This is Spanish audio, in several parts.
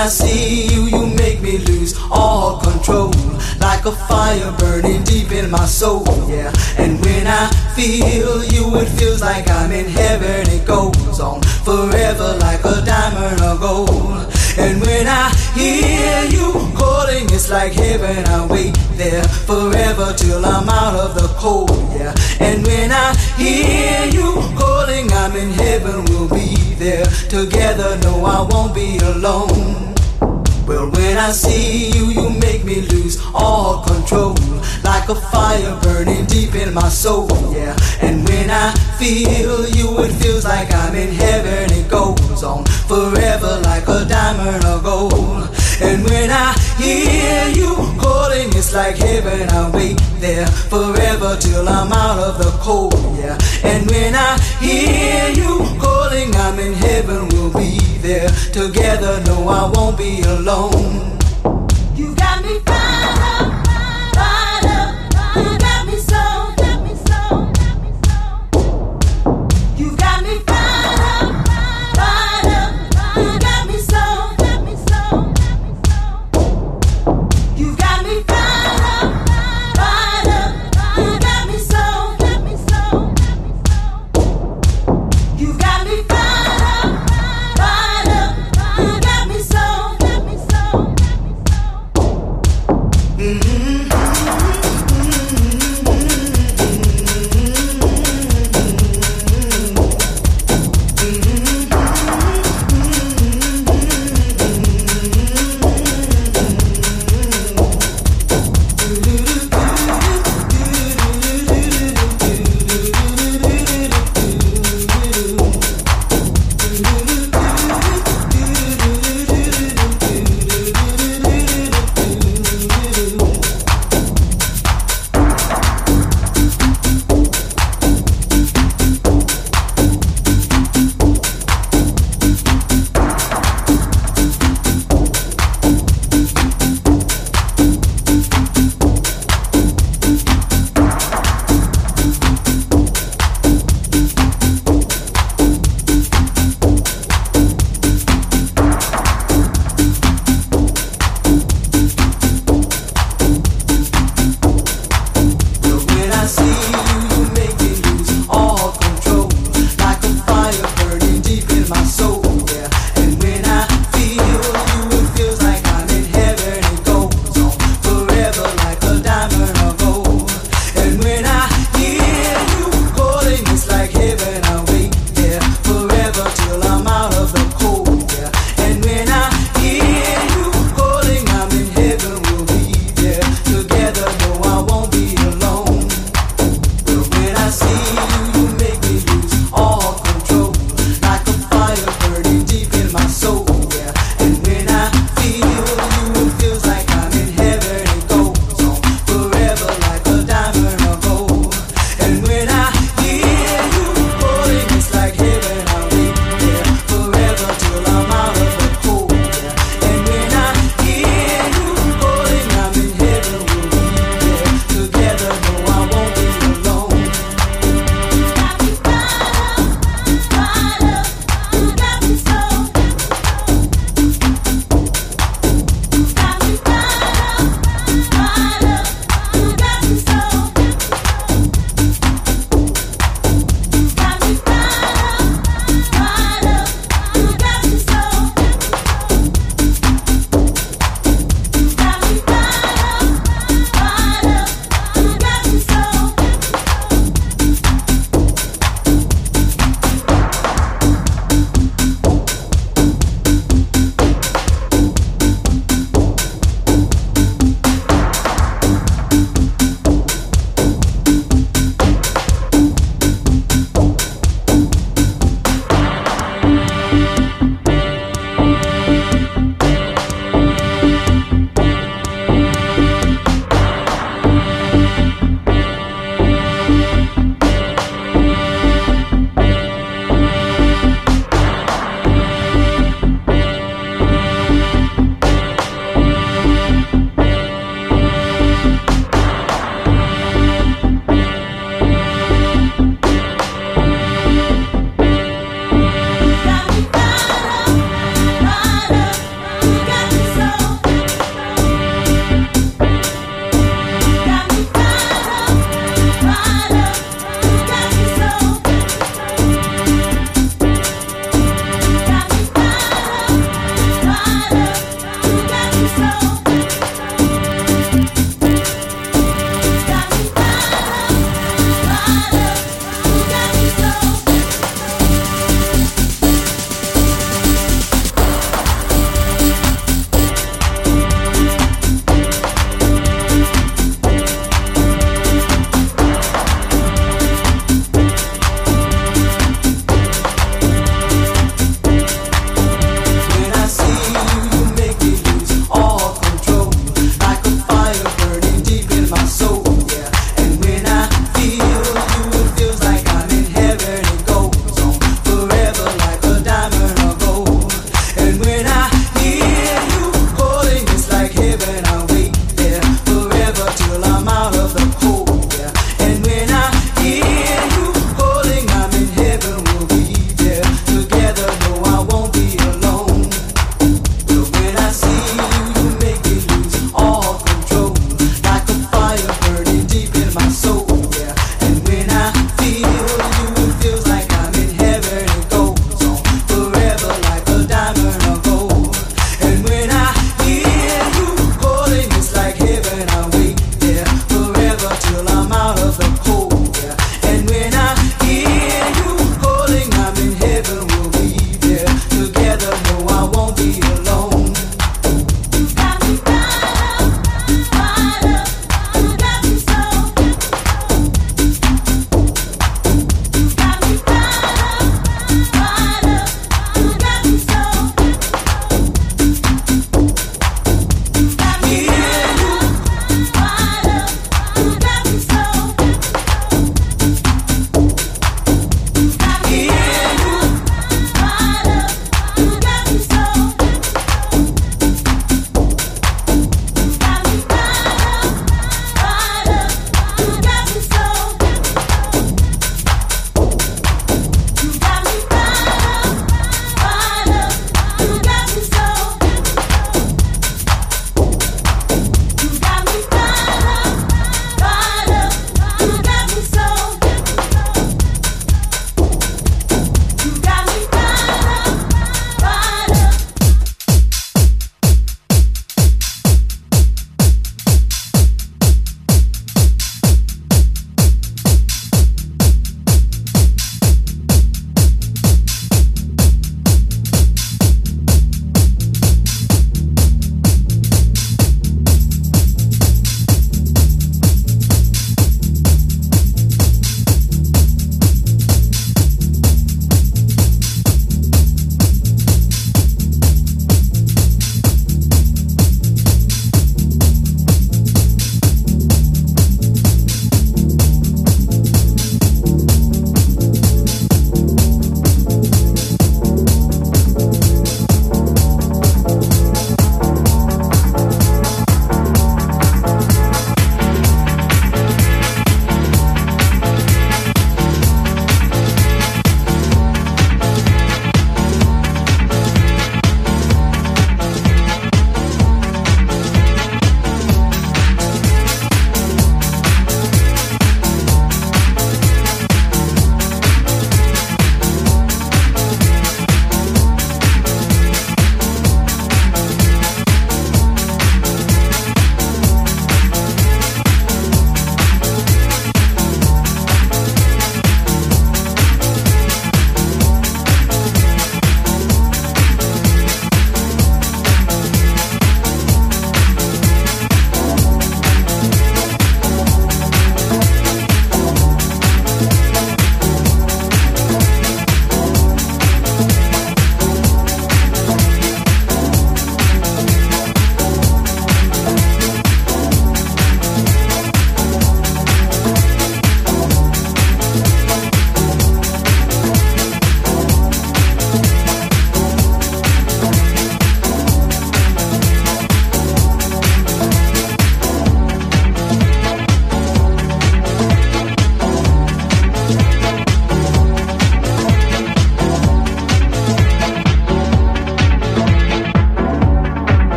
I see you, you make me lose all control. Like a fire burning deep in my soul, yeah. And when I feel you, it feels like I'm in heaven. It goes on forever like a diamond or gold. And when I hear you calling, it's like heaven. I wait there forever till I'm out of the cold, yeah. And when I hear you calling, I'm in heaven. We'll be there together. No, I won't be alone. Well, when I see you, you make me lose all control. Like a fire burning deep in my soul, yeah. And when I feel you, it feels like I'm in heaven. It goes on forever like a diamond or gold. And when I hear you calling, it's like heaven. I wait there forever till I'm out of the cold, yeah. And when I hear you calling, I'm in heaven. We'll be there together. No, I won't be alone. You got me fired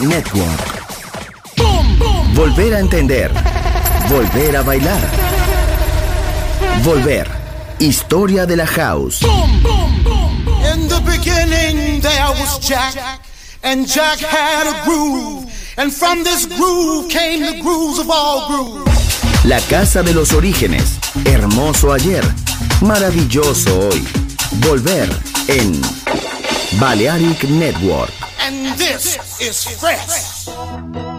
Network. Volver a entender. Volver a bailar. Volver. Historia de la house. In the beginning there was Jack, and Jack had a groove, and from this groove came the grooves of all grooves. La casa de los orígenes. Hermoso ayer. Maravilloso hoy. Volver en Balearic Network. And this is fresh.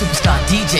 superstar DJ